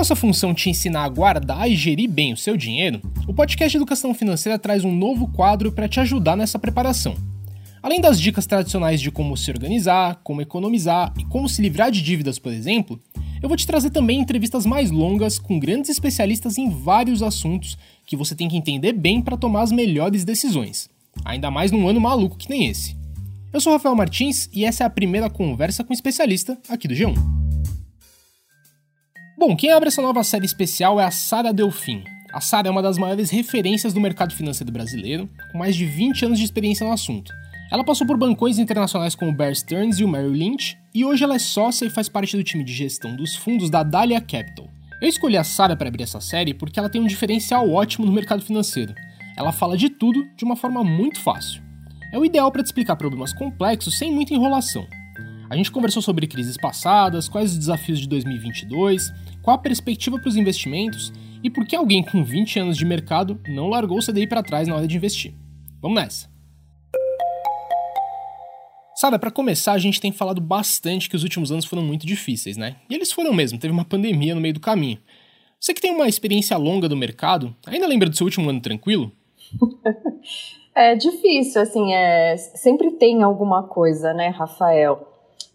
nossa função te ensinar a guardar e gerir bem o seu dinheiro, o podcast Educação Financeira traz um novo quadro para te ajudar nessa preparação. Além das dicas tradicionais de como se organizar, como economizar e como se livrar de dívidas, por exemplo, eu vou te trazer também entrevistas mais longas com grandes especialistas em vários assuntos que você tem que entender bem para tomar as melhores decisões. Ainda mais num ano maluco que nem esse. Eu sou Rafael Martins e essa é a primeira conversa com um especialista aqui do G1. Bom, quem abre essa nova série especial é a Sara Delfim. A Sara é uma das maiores referências do mercado financeiro brasileiro, com mais de 20 anos de experiência no assunto. Ela passou por bancões internacionais como o Bear Stearns e o Merrill Lynch, e hoje ela é sócia e faz parte do time de gestão dos fundos da Dahlia Capital. Eu escolhi a Sara para abrir essa série porque ela tem um diferencial ótimo no mercado financeiro. Ela fala de tudo de uma forma muito fácil. É o ideal para te explicar problemas complexos sem muita enrolação. A gente conversou sobre crises passadas, quais os desafios de 2022, qual a perspectiva para os investimentos e por que alguém com 20 anos de mercado não largou o CDI para trás na hora de investir. Vamos nessa! Sabe, para começar, a gente tem falado bastante que os últimos anos foram muito difíceis, né? E eles foram mesmo, teve uma pandemia no meio do caminho. Você que tem uma experiência longa do mercado, ainda lembra do seu último ano tranquilo? é difícil, assim, é, sempre tem alguma coisa, né, Rafael?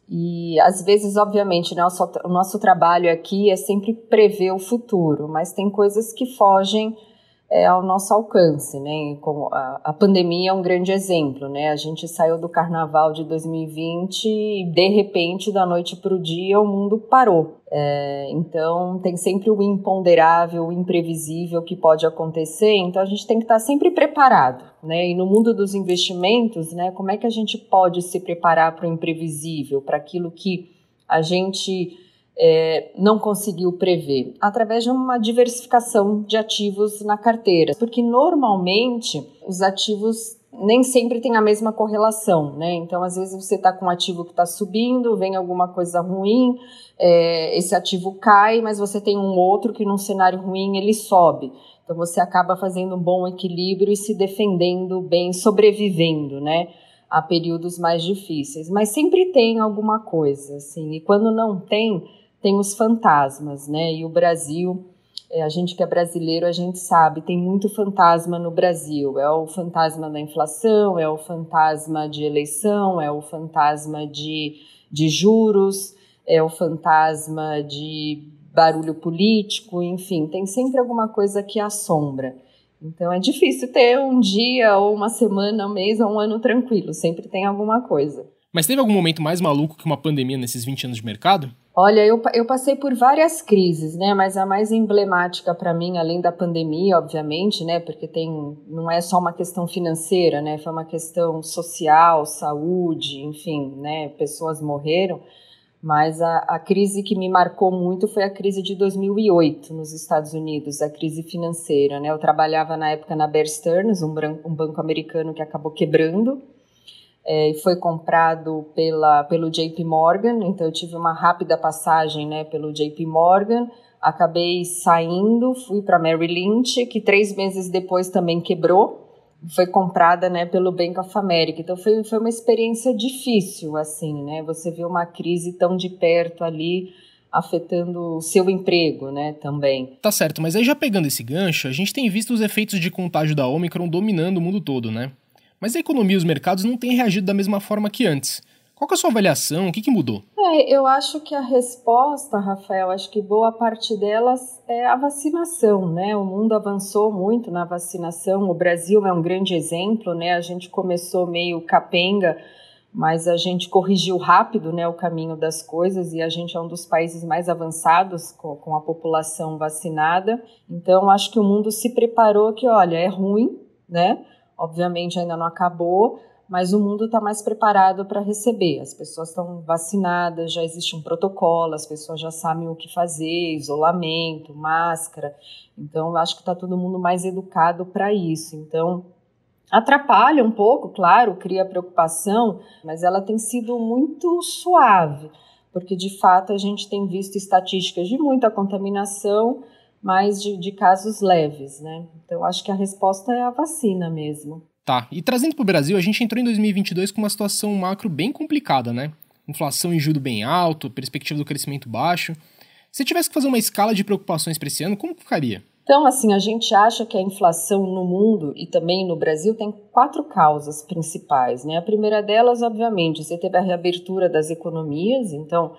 E às vezes, obviamente, né, nosso, o nosso trabalho aqui é sempre prever o futuro, mas tem coisas que fogem é, ao nosso alcance, né? Como a, a, pandemia é um grande exemplo, né? A gente saiu do carnaval de 2020 e de repente, da noite para o dia, o mundo parou. É, então, tem sempre o imponderável, o imprevisível que pode acontecer. Então, a gente tem que estar sempre preparado, né? E no mundo dos investimentos, né? Como é que a gente pode se preparar para o imprevisível, para aquilo que a gente é, não conseguiu prever? Através de uma diversificação de ativos na carteira, porque normalmente os ativos nem sempre têm a mesma correlação, né? Então, às vezes você está com um ativo que está subindo, vem alguma coisa ruim, é, esse ativo cai, mas você tem um outro que num cenário ruim ele sobe. Então, você acaba fazendo um bom equilíbrio e se defendendo bem, sobrevivendo, né? A períodos mais difíceis. Mas sempre tem alguma coisa, assim. E quando não tem, tem os fantasmas, né? E o Brasil, é, a gente que é brasileiro, a gente sabe, tem muito fantasma no Brasil. É o fantasma da inflação, é o fantasma de eleição, é o fantasma de, de juros, é o fantasma de barulho político, enfim, tem sempre alguma coisa que assombra. Então é difícil ter um dia ou uma semana, um mês ou um ano tranquilo, sempre tem alguma coisa. Mas teve algum momento mais maluco que uma pandemia nesses 20 anos de mercado? Olha, eu, eu passei por várias crises, né? Mas a mais emblemática para mim, além da pandemia, obviamente, né? Porque tem, não é só uma questão financeira, né? Foi uma questão social, saúde, enfim, né? Pessoas morreram. Mas a, a crise que me marcou muito foi a crise de 2008 nos Estados Unidos, a crise financeira, né? Eu trabalhava na época na Bear Stearns, um, um banco americano que acabou quebrando é, foi comprado pela, pelo JP Morgan, então eu tive uma rápida passagem né, pelo JP Morgan, acabei saindo, fui para Merrill Lynch, que três meses depois também quebrou, foi comprada né, pelo Bank of America, então foi, foi uma experiência difícil, assim, né, você vê uma crise tão de perto ali, afetando o seu emprego, né, também. Tá certo, mas aí já pegando esse gancho, a gente tem visto os efeitos de contágio da Omicron dominando o mundo todo, né? Mas a economia e os mercados não têm reagido da mesma forma que antes. Qual é a sua avaliação? O que, que mudou? É, eu acho que a resposta, Rafael, acho que boa parte delas é a vacinação, né? O mundo avançou muito na vacinação. O Brasil é um grande exemplo, né? A gente começou meio capenga, mas a gente corrigiu rápido, né, o caminho das coisas e a gente é um dos países mais avançados com, com a população vacinada. Então, acho que o mundo se preparou que, olha, é ruim, né? Obviamente ainda não acabou, mas o mundo está mais preparado para receber. As pessoas estão vacinadas, já existe um protocolo, as pessoas já sabem o que fazer, isolamento, máscara. Então, acho que está todo mundo mais educado para isso. Então, atrapalha um pouco, claro, cria preocupação, mas ela tem sido muito suave, porque de fato a gente tem visto estatísticas de muita contaminação mais de, de casos leves, né? Então, acho que a resposta é a vacina mesmo. Tá, e trazendo para o Brasil, a gente entrou em 2022 com uma situação macro bem complicada, né? Inflação em juro bem alto, perspectiva do crescimento baixo. Se tivesse que fazer uma escala de preocupações para esse ano, como ficaria? Então, assim, a gente acha que a inflação no mundo e também no Brasil tem quatro causas principais, né? A primeira delas, obviamente, você teve a reabertura das economias, então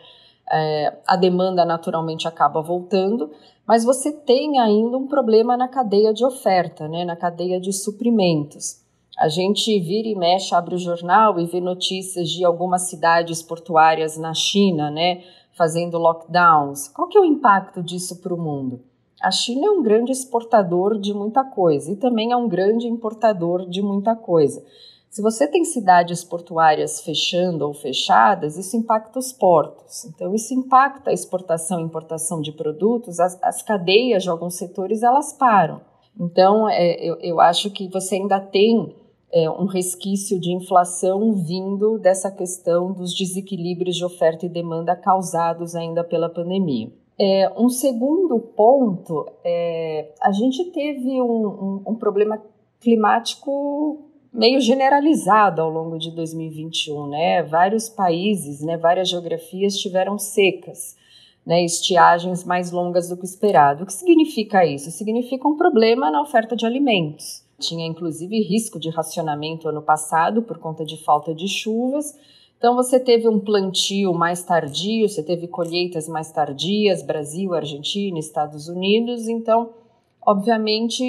é, a demanda naturalmente acaba voltando, mas você tem ainda um problema na cadeia de oferta, né? Na cadeia de suprimentos. A gente vira e mexe, abre o jornal e vê notícias de algumas cidades portuárias na China, né? fazendo lockdowns. Qual que é o impacto disso para o mundo? A China é um grande exportador de muita coisa e também é um grande importador de muita coisa. Se você tem cidades portuárias fechando ou fechadas, isso impacta os portos. Então, isso impacta a exportação e importação de produtos, as, as cadeias de alguns setores elas param. Então, é, eu, eu acho que você ainda tem é, um resquício de inflação vindo dessa questão dos desequilíbrios de oferta e demanda causados ainda pela pandemia. É, um segundo ponto, é, a gente teve um, um, um, problema climático meio generalizado ao longo de 2021, né? Vários países, né, várias geografias tiveram secas, né, estiagens mais longas do que esperado. O que significa isso? Significa um problema na oferta de alimentos. Tinha inclusive risco de racionamento ano passado por conta de falta de chuvas. Então você teve um plantio mais tardio, você teve colheitas mais tardias, Brasil, Argentina, Estados Unidos. Então, obviamente,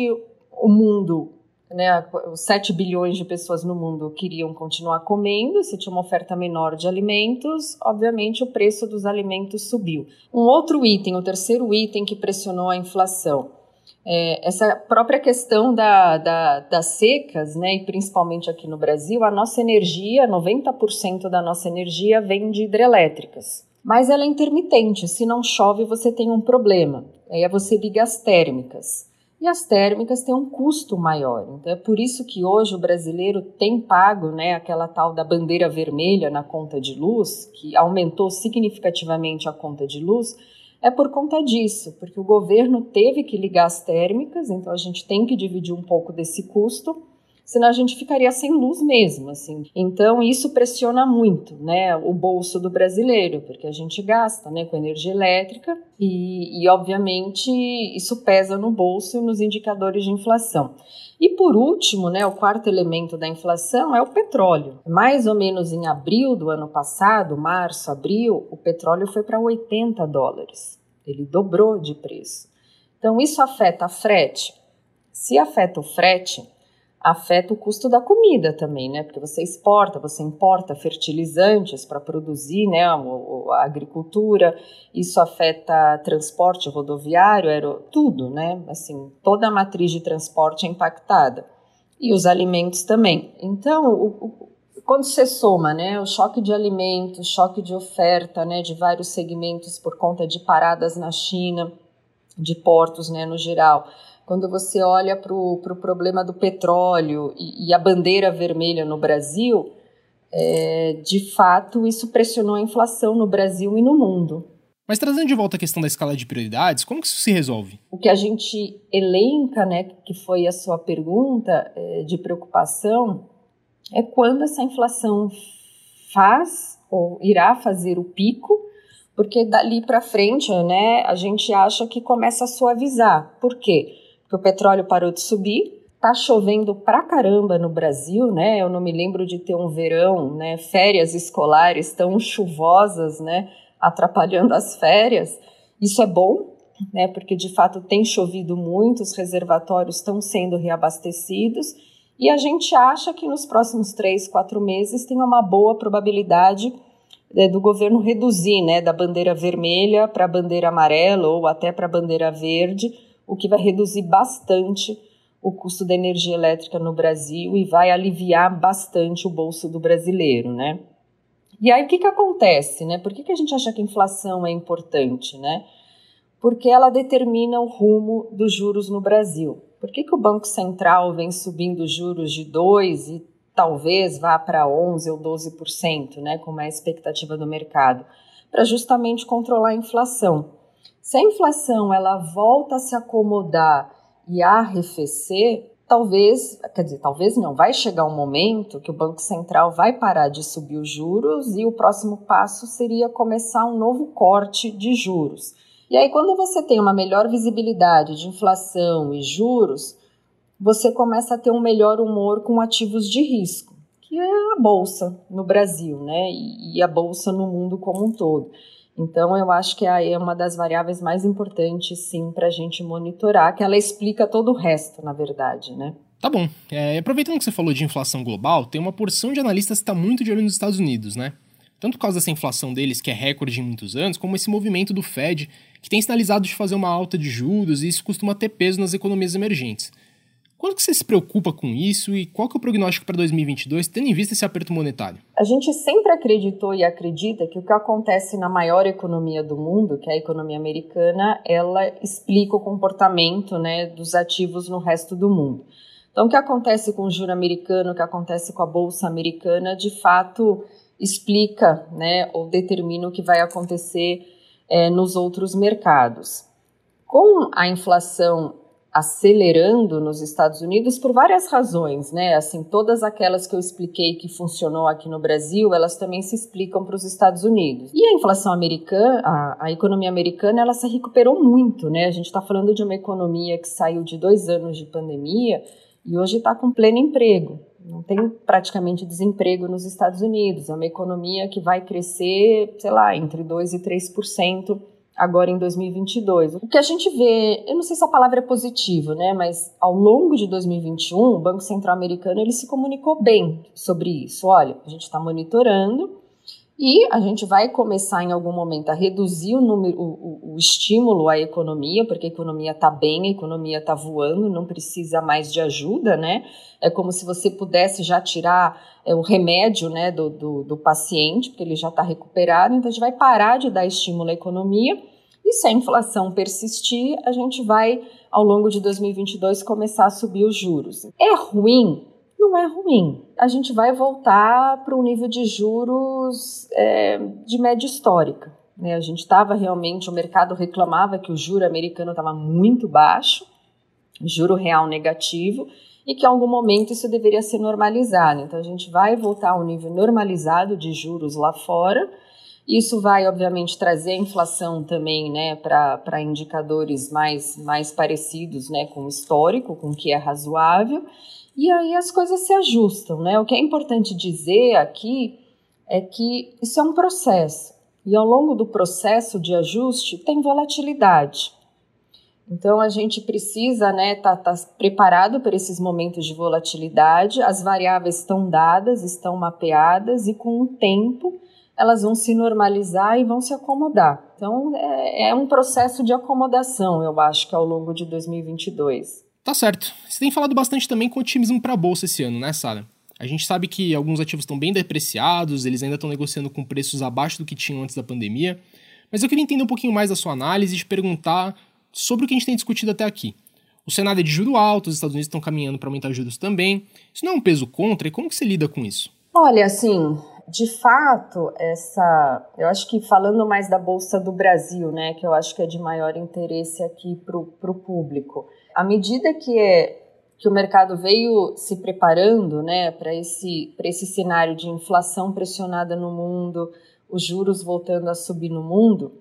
o mundo, né, os 7 bilhões de pessoas no mundo queriam continuar comendo, se tinha uma oferta menor de alimentos, obviamente o preço dos alimentos subiu. Um outro item, o terceiro item que pressionou a inflação, é, essa própria questão da, da, das secas, né, e principalmente aqui no Brasil, a nossa energia, 90% da nossa energia vem de hidrelétricas. Mas ela é intermitente, se não chove você tem um problema. Aí é você liga as térmicas. E as térmicas têm um custo maior. Então é por isso que hoje o brasileiro tem pago né, aquela tal da bandeira vermelha na conta de luz, que aumentou significativamente a conta de luz, é por conta disso, porque o governo teve que ligar as térmicas, então a gente tem que dividir um pouco desse custo, senão a gente ficaria sem luz mesmo, assim. Então isso pressiona muito, né, o bolso do brasileiro, porque a gente gasta, né, com energia elétrica e, e obviamente isso pesa no bolso e nos indicadores de inflação. E por último, né, o quarto elemento da inflação é o petróleo. Mais ou menos em abril do ano passado, março, abril, o petróleo foi para 80 dólares. Ele dobrou de preço. Então isso afeta a frete. Se afeta o frete, afeta o custo da comida também, né? Porque você exporta, você importa fertilizantes para produzir, né, a, a, agricultura. Isso afeta transporte rodoviário, tudo, né? Assim, toda a matriz de transporte é impactada e os alimentos também. Então, o, o, quando você soma, né, o choque de alimentos, choque de oferta, né, de vários segmentos por conta de paradas na China, de portos, né, no geral quando você olha para o pro problema do petróleo e, e, a bandeira vermelha no Brasil, é, de fato isso pressionou a inflação no Brasil e no mundo. Mas trazendo de volta a questão da escala de prioridades, como que isso se resolve? O que a gente elenca, né, que foi a sua pergunta é, de preocupação, é quando essa inflação faz ou irá fazer o pico, porque dali para frente, né, a gente acha que começa a suavizar. Por quê? Que o petróleo parou de subir. Tá chovendo pra caramba no Brasil, né? Eu não me lembro de ter um verão, né? Férias escolares tão chuvosas, né? Atrapalhando as férias. Isso é bom, né? Porque de fato tem chovido muito, os reservatórios estão sendo reabastecidos e a gente acha que nos próximos três, quatro meses tem uma boa probabilidade é, do governo reduzir, né? Da bandeira vermelha para a bandeira amarela ou até para a bandeira verde o que vai reduzir bastante o custo da energia elétrica no Brasil e vai aliviar bastante o bolso do brasileiro, né? E aí o que, que acontece, né? Por que, que a gente acha que a inflação é importante, né? Porque ela determina o rumo dos juros no Brasil. Por que, que o Banco Central vem subindo juros de 2 e talvez vá para 11 ou 12%, né, como é a expectativa do mercado? Para justamente controlar a inflação. Se a inflação ela volta a se acomodar e a arrefecer, talvez, quer dizer, talvez não, vai chegar um momento que o Banco Central vai parar de subir os juros e o próximo passo seria começar um novo corte de juros. E aí, quando você tem uma melhor visibilidade de inflação e juros, você começa a ter um melhor humor com ativos de risco, que é a bolsa no Brasil, né? E a bolsa no mundo como um todo. Então, eu acho que é uma das variáveis mais importantes, sim, para a gente monitorar, que ela explica todo o resto, na verdade, né? Tá bom. É, aproveitando que você falou de inflação global, tem uma porção de analistas que está muito de olho nos Estados Unidos, né? Tanto por causa dessa inflação deles, que é recorde em muitos anos, como esse movimento do Fed, que tem sinalizado de fazer uma alta de juros e isso costuma ter peso nas economias emergentes. Quando que você se preocupa com isso e qual que é o prognóstico para 2022, tendo em vista esse aperto monetário? A gente sempre acreditou e acredita que o que acontece na maior economia do mundo, que é a economia americana, ela explica o comportamento né, dos ativos no resto do mundo. Então, o que acontece com o juro americano, o que acontece com a bolsa americana, de fato explica né, ou determina o que vai acontecer é, nos outros mercados. Com a inflação acelerando nos Estados Unidos por várias razões, né? Assim, todas aquelas que eu expliquei que funcionou aqui no Brasil, elas também se explicam para os Estados Unidos. E a inflação americana, a, a economia americana, ela se recuperou muito, né? A gente está falando de uma economia que saiu de dois anos de pandemia e hoje está com pleno emprego. Não tem praticamente desemprego nos Estados Unidos. É uma economia que vai crescer, sei lá, entre 2% e 3% agora em 2022. O que a gente vê, eu não sei se a palavra é positivo, né, mas ao longo de 2021, o Banco Central Americano ele se comunicou bem sobre isso. Olha, a gente está monitorando e a gente vai começar em algum momento a reduzir o, número, o, o estímulo à economia, porque a economia está bem, a economia está voando, não precisa mais de ajuda, né? É como se você pudesse já tirar é, o remédio né, do, do, do paciente, porque ele já está recuperado, então a gente vai parar de dar estímulo à economia. E se a inflação persistir, a gente vai, ao longo de 2022, começar a subir os juros. É ruim? Não é ruim. A gente vai voltar para um nível de juros é, de média histórica. Né? A gente estava realmente, o mercado reclamava que o juro americano estava muito baixo, juro real negativo, e que em algum momento isso deveria ser normalizado. Então a gente vai voltar a um nível normalizado de juros lá fora. Isso vai, obviamente, trazer a inflação também né, para indicadores mais, mais parecidos né, com o histórico, com o que é razoável. E aí as coisas se ajustam, né? O que é importante dizer aqui é que isso é um processo. E ao longo do processo de ajuste tem volatilidade. Então a gente precisa né, tá, tá preparado para esses momentos de volatilidade. As variáveis estão dadas, estão mapeadas e com o tempo elas vão se normalizar e vão se acomodar. Então é, é um processo de acomodação, eu acho que ao longo de 2022. Tá certo. Você tem falado bastante também com otimismo para a bolsa esse ano, né, Sara? A gente sabe que alguns ativos estão bem depreciados, eles ainda estão negociando com preços abaixo do que tinham antes da pandemia. Mas eu queria entender um pouquinho mais da sua análise e te perguntar sobre o que a gente tem discutido até aqui. O cenário é de juro alto, os Estados Unidos estão caminhando para aumentar juros também. Isso não é um peso contra? E como que você lida com isso? Olha, assim, de fato, essa. Eu acho que falando mais da Bolsa do Brasil, né, que eu acho que é de maior interesse aqui para o público à medida que, é, que o mercado veio se preparando né, para esse, esse cenário de inflação pressionada no mundo, os juros voltando a subir no mundo,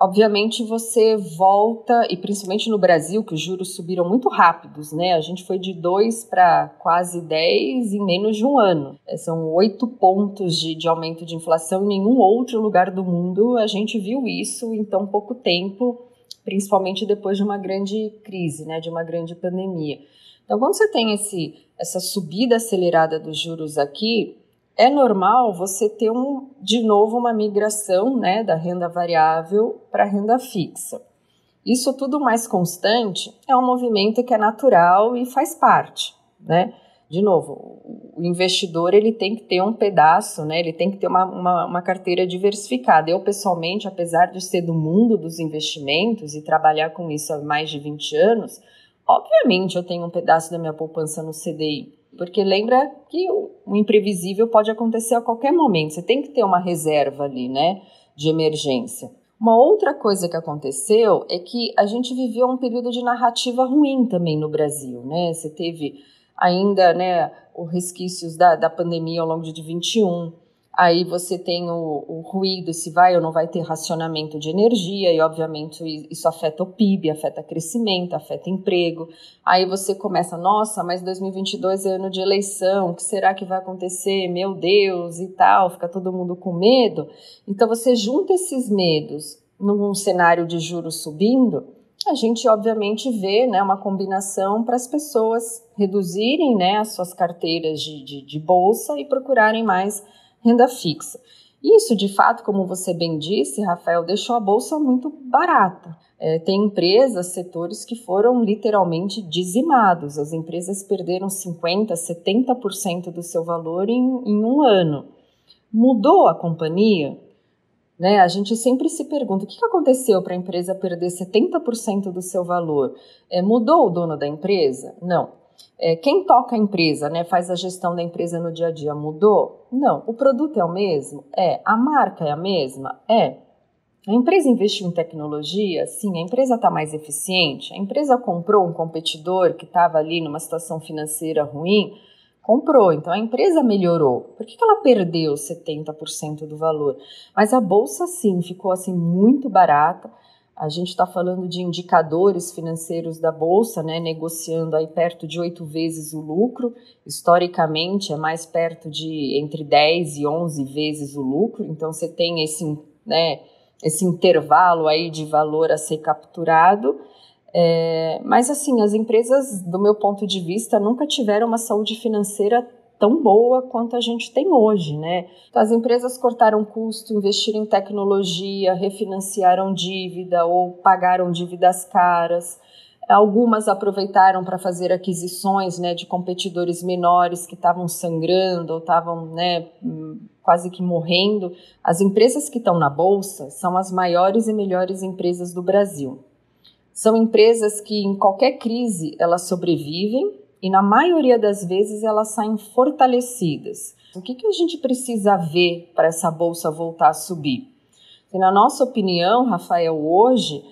obviamente você volta, e principalmente no Brasil, que os juros subiram muito rápidos, né? A gente foi de 2 para quase 10 em menos de um ano. É, são oito pontos de, de aumento de inflação. Em nenhum outro lugar do mundo a gente viu isso em tão pouco tempo principalmente depois de uma grande crise, né, de uma grande pandemia. Então, quando você tem esse, essa subida acelerada dos juros aqui, é normal você ter um, de novo uma migração né, da renda variável para a renda fixa. Isso tudo mais constante é um movimento que é natural e faz parte, né? De novo, o investidor ele tem que ter um pedaço, né? Ele tem que ter uma, uma, uma, carteira diversificada. Eu, pessoalmente, apesar de ser do mundo dos investimentos e trabalhar com isso há mais de 20 anos, obviamente eu tenho um pedaço da minha poupança no CDI. Porque lembra que o imprevisível pode acontecer a qualquer momento. Você tem que ter uma reserva ali, né? De emergência. Uma outra coisa que aconteceu é que a gente viveu um período de narrativa ruim também no Brasil, né? Você teve ainda né, os resquícios da, da pandemia ao longo de 21. Aí você tem o, o, ruído, se vai ou não vai ter racionamento de energia, e obviamente isso afeta o PIB, afeta crescimento, afeta emprego. Aí você começa, nossa, mas 2022 é ano de eleição, o que será que vai acontecer? Meu Deus, e tal, fica todo mundo com medo. Então você junta esses medos num cenário de juros subindo, a gente obviamente vê né, uma combinação para as pessoas reduzirem né, as suas carteiras de, de, de bolsa e procurarem mais renda fixa. Isso, de fato, como você bem disse, Rafael, deixou a bolsa muito barata. É, tem empresas, setores que foram literalmente dizimados. As empresas perderam 50%, 70% do seu valor em, em um ano. Mudou a companhia? Né? A gente sempre se pergunta o que aconteceu para a empresa perder 70% do seu valor. É, mudou o dono da empresa? Não. É, quem toca a empresa, né, faz a gestão da empresa no dia a dia, mudou? Não. O produto é o mesmo? É. A marca é a mesma? É. A empresa investiu em tecnologia? Sim. A empresa está mais eficiente? A empresa comprou um competidor que estava ali numa situação financeira ruim? Comprou. Então a empresa melhorou. Por que, que ela perdeu 70% do valor? Mas a bolsa, sim, ficou assim muito barata. A gente está falando de indicadores financeiros da bolsa, né, negociando aí perto de oito vezes o lucro. Historicamente, é mais perto de entre 10 e 11 vezes o lucro. Então, você tem esse, né, esse intervalo aí de valor a ser capturado. É, mas, assim, as empresas, do meu ponto de vista, nunca tiveram uma saúde financeira tão boa quanto a gente tem hoje, né? Então, as empresas cortaram custo, investiram em tecnologia, refinanciaram dívida ou pagaram dívidas caras. Algumas aproveitaram para fazer aquisições né, de competidores menores que estavam sangrando ou estavam né, quase que morrendo. As empresas que estão na Bolsa são as maiores e melhores empresas do Brasil. São empresas que, em qualquer crise, elas sobrevivem e na maioria das vezes elas saem fortalecidas. O que, que a gente precisa ver para essa bolsa voltar a subir? E na nossa opinião, Rafael, hoje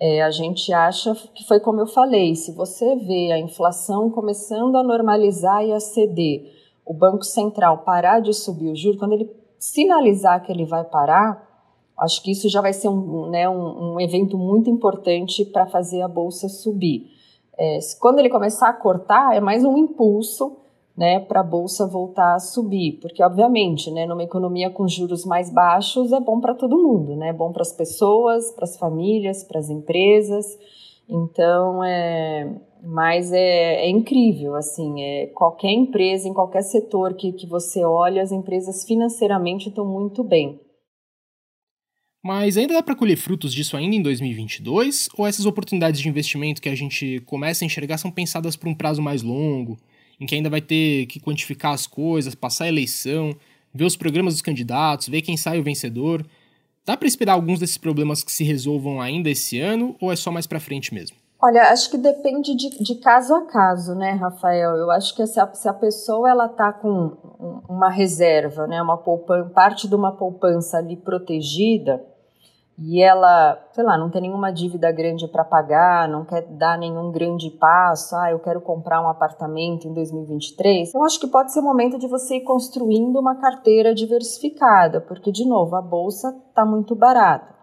é, a gente acha que foi como eu falei: se você vê a inflação começando a normalizar e a ceder, o Banco Central parar de subir o juro, quando ele sinalizar que ele vai parar, acho que isso já vai ser um, né, um, um evento muito importante para fazer a bolsa subir. É, quando ele começar a cortar, é mais um impulso né, para a bolsa voltar a subir, porque obviamente, né, numa economia com juros mais baixos é bom para todo mundo, né, é bom para as pessoas, para as famílias, para as empresas. Então, é, mas é, é incrível, assim, é, qualquer empresa, em qualquer setor que, que você olha, as empresas financeiramente estão muito bem. Mas ainda dá para colher frutos disso ainda em 2022? Ou essas oportunidades de investimento que a gente começa a enxergar são pensadas por um prazo mais longo, em que ainda vai ter que quantificar as coisas, passar a eleição, ver os programas dos candidatos, ver quem sai o vencedor? Dá para esperar alguns desses problemas que se resolvam ainda esse ano ou é só mais para frente mesmo? Olha, acho que depende de, de, caso a caso, né, Rafael? Eu acho que se a, se a pessoa ela tá com uma reserva, né, uma poupança, parte de uma poupança ali protegida, e ela, sei lá, não tem nenhuma dívida grande para pagar, não quer dar nenhum grande passo, ah, eu quero comprar um apartamento em 2023, eu acho que pode ser o momento de você ir construindo uma carteira diversificada, porque, de novo, a bolsa está muito barata.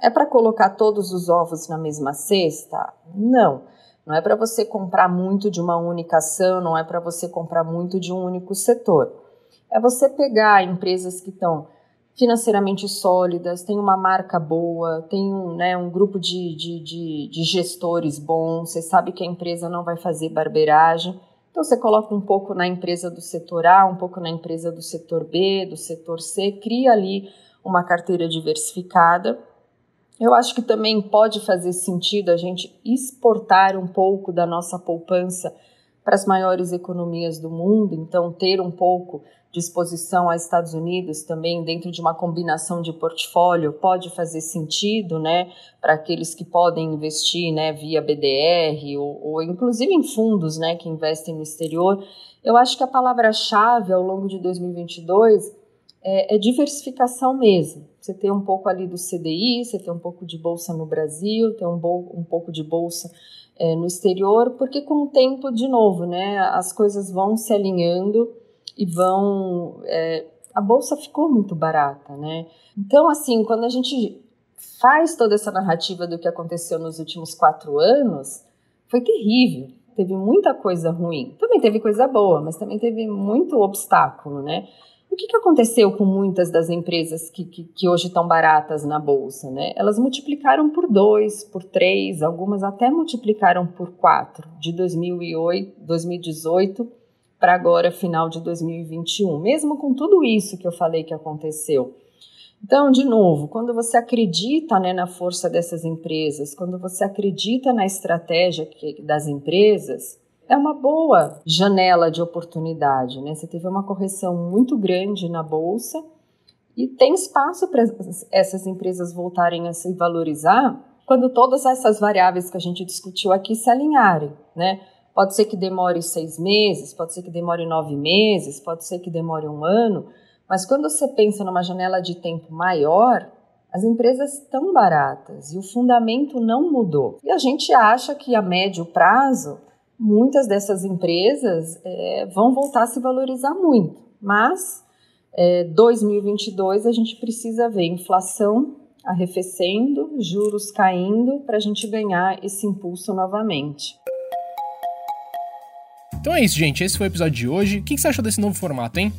É para colocar todos os ovos na mesma cesta? Não. Não é para você comprar muito de uma única ação, não é para você comprar muito de um único setor. É você pegar empresas que estão financeiramente sólidas, tem uma marca boa, tem um, né, um grupo de, de, de, de gestores bons, você sabe que a empresa não vai fazer barbeiragem. Então você coloca um pouco na empresa do setor A, um pouco na empresa do setor B, do setor C, cria ali uma carteira diversificada. Eu acho que também pode fazer sentido a gente exportar um pouco da nossa poupança para as maiores economias do mundo, então ter um pouco de exposição aos Estados Unidos também dentro de uma combinação de portfólio pode fazer sentido, né, para aqueles que podem investir, né, via BDR ou, ou inclusive em fundos, né, que investem no exterior. Eu acho que a palavra-chave ao longo de 2022 é, é diversificação mesmo. Você tem um pouco ali do CDI, você tem um pouco de bolsa no Brasil, tem um, um pouco de bolsa é, no exterior, porque com o tempo, de novo, né, as coisas vão se alinhando e vão é, a bolsa ficou muito barata, né? Então, assim, quando a gente faz toda essa narrativa do que aconteceu nos últimos quatro anos, foi terrível. Teve muita coisa ruim. Também teve coisa boa, mas também teve muito obstáculo, né? O que, que aconteceu com muitas das empresas que, que, que hoje estão baratas na bolsa? Né? Elas multiplicaram por dois, por três, algumas até multiplicaram por quatro, de 2008, 2018 para agora, final de 2021, mesmo com tudo isso que eu falei que aconteceu. Então, de novo, quando você acredita né, na força dessas empresas, quando você acredita na estratégia que, das empresas, é uma boa janela de oportunidade. Né? Você teve uma correção muito grande na bolsa e tem espaço para essas empresas voltarem a se valorizar quando todas essas variáveis que a gente discutiu aqui se alinharem. Né? Pode ser que demore seis meses, pode ser que demore nove meses, pode ser que demore um ano, mas quando você pensa numa janela de tempo maior, as empresas estão baratas e o fundamento não mudou. E a gente acha que a médio prazo muitas dessas empresas é, vão voltar a se valorizar muito. Mas é, 2022 a gente precisa ver inflação arrefecendo, juros caindo para a gente ganhar esse impulso novamente. Então é isso, gente. Esse foi o episódio de hoje. O que você achou desse novo formato, hein?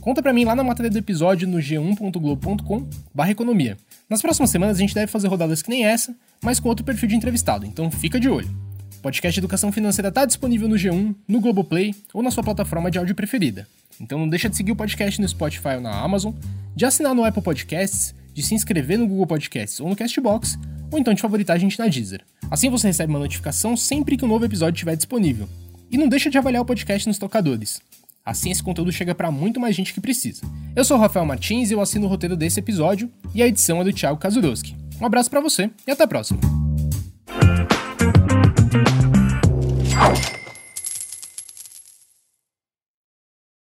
Conta pra mim lá na matéria do episódio no g1.globo.com economia. Nas próximas semanas a gente deve fazer rodadas que nem essa, mas com outro perfil de entrevistado, então fica de olho. Podcast Educação Financeira está disponível no G1, no Globoplay ou na sua plataforma de áudio preferida. Então não deixa de seguir o podcast no Spotify ou na Amazon, de assinar no Apple Podcasts, de se inscrever no Google Podcasts ou no Castbox, ou então de favoritar a gente na Deezer. Assim você recebe uma notificação sempre que um novo episódio estiver disponível. E não deixa de avaliar o podcast nos tocadores. Assim esse conteúdo chega para muito mais gente que precisa. Eu sou o Rafael Martins e eu assino o roteiro desse episódio, e a edição é do Thiago Kazurowski. Um abraço para você e até a próxima!